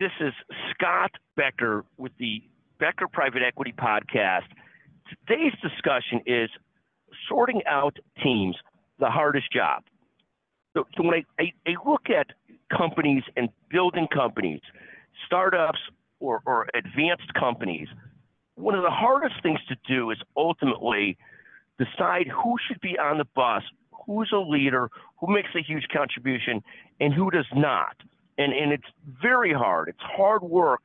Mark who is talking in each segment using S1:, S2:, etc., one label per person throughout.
S1: This is Scott Becker with the Becker Private Equity Podcast. Today's discussion is sorting out teams, the hardest job. So, so when I, I, I, look at companies and building companies, startups or, or advanced companies, one of the hardest things to do is ultimately decide who should be on the bus, who's a leader, who makes a huge contribution, and who does not and and it's very hard. It's hard work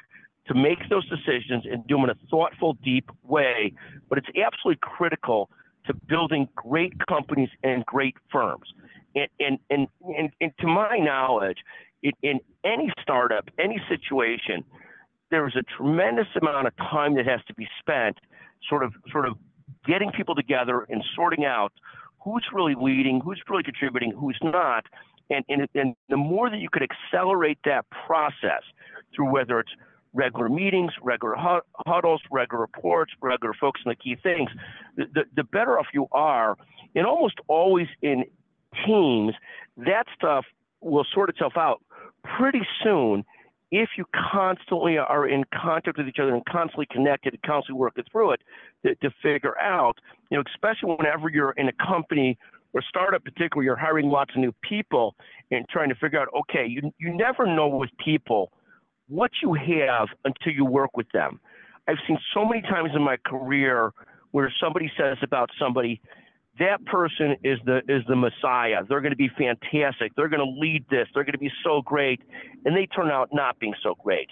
S1: to make those decisions and do them in a thoughtful, deep way. But it's absolutely critical to building great companies and great firms. And and and, and, and to my knowledge, in any startup, any situation, there's a tremendous amount of time that has to be spent, sort of sort of getting people together and sorting out who's really leading, who's really contributing, who's not, and, and, and the more that you could accelerate that process through whether it's regular meetings, regular huddles, regular reports, regular focus on the key things, the, the, the better off you are. And almost always in teams, that stuff will sort itself out pretty soon if you constantly are in contact with each other and constantly connected and constantly working through it to, to figure out, you know, especially whenever you're in a company or startup particularly, you're hiring lots of new people and trying to figure out, okay, you, you never know with people what you have until you work with them. I've seen so many times in my career where somebody says about somebody, that person is the is the messiah. They're going to be fantastic. They're going to lead this. They're going to be so great, and they turn out not being so great.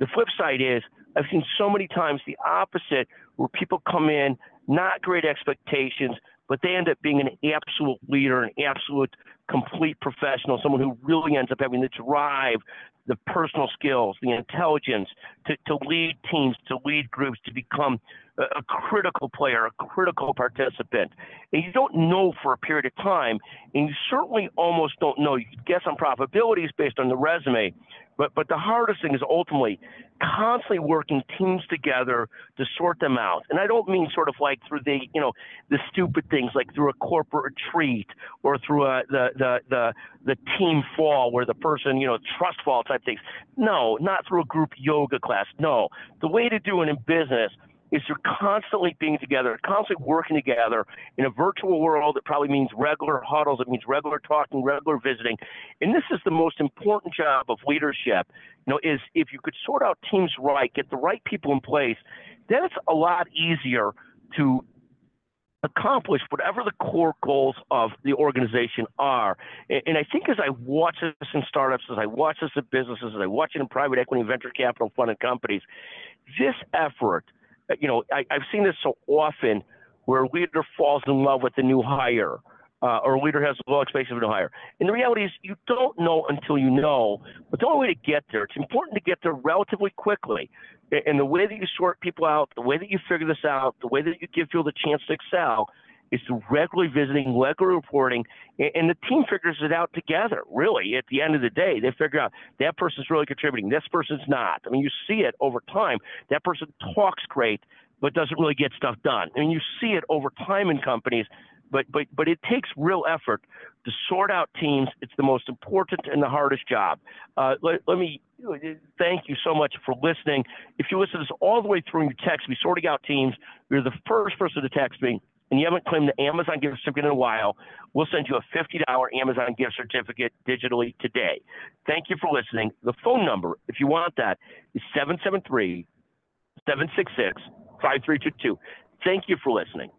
S1: The flip side is I've seen so many times the opposite, where people come in not great expectations, but they end up being an absolute leader, an absolute complete professional, someone who really ends up having the drive, the personal skills, the intelligence to, to lead teams, to lead groups, to become a, critical player, a critical participant. And you don't know for a period of time, and you certainly almost don't know. You guess on probabilities based on the resume, but but the hardest thing is ultimately constantly working teams together to sort them out. And I don't mean sort of like through the you know the stupid things like through a corporate retreat or through a, the the the the team fall where the person you know trust fall type things. No, not through a group yoga class. No, the way to do it in business is they're constantly being together, constantly working together in a virtual world. It probably means regular huddles. It means regular talking, regular visiting. And this is the most important job of leadership, you know, is if you could sort out teams right, get the right people in place, then it's a lot easier to accomplish whatever the core goals of the organization are. And, I think as I watch this in startups, as I watch this in businesses, as I watch it in private equity and venture capital funded companies, this effort – you know, I, have seen this so often where a leader falls in love with a new hire. Uh, or a leader has a low expectations of a new hire. And the reality is, you don't know until you know. But the only way to get there, it's important to get there relatively quickly. And the way that you sort people out, the way that you figure this out, the way that you give people the chance to excel is through regularly visiting, regularly reporting, and the team figures it out together. Really, at the end of the day, they figure out that person's really contributing, this person's not. I mean, you see it over time. That person talks great, but doesn't really get stuff done. I mean, you see it over time in companies, but but but it takes real effort to sort out teams. It's the most important and the hardest job. Uh, let, let me thank you so much for listening. If you listen to this all the way through and you text me sorting out teams, you're the first person to text me and you haven't claimed the Amazon gift certificate in a while, we'll send you a $50 Amazon gift certificate digitally today. Thank you for listening. The phone number, if you want that, is 773 766 5322. Thank you for listening.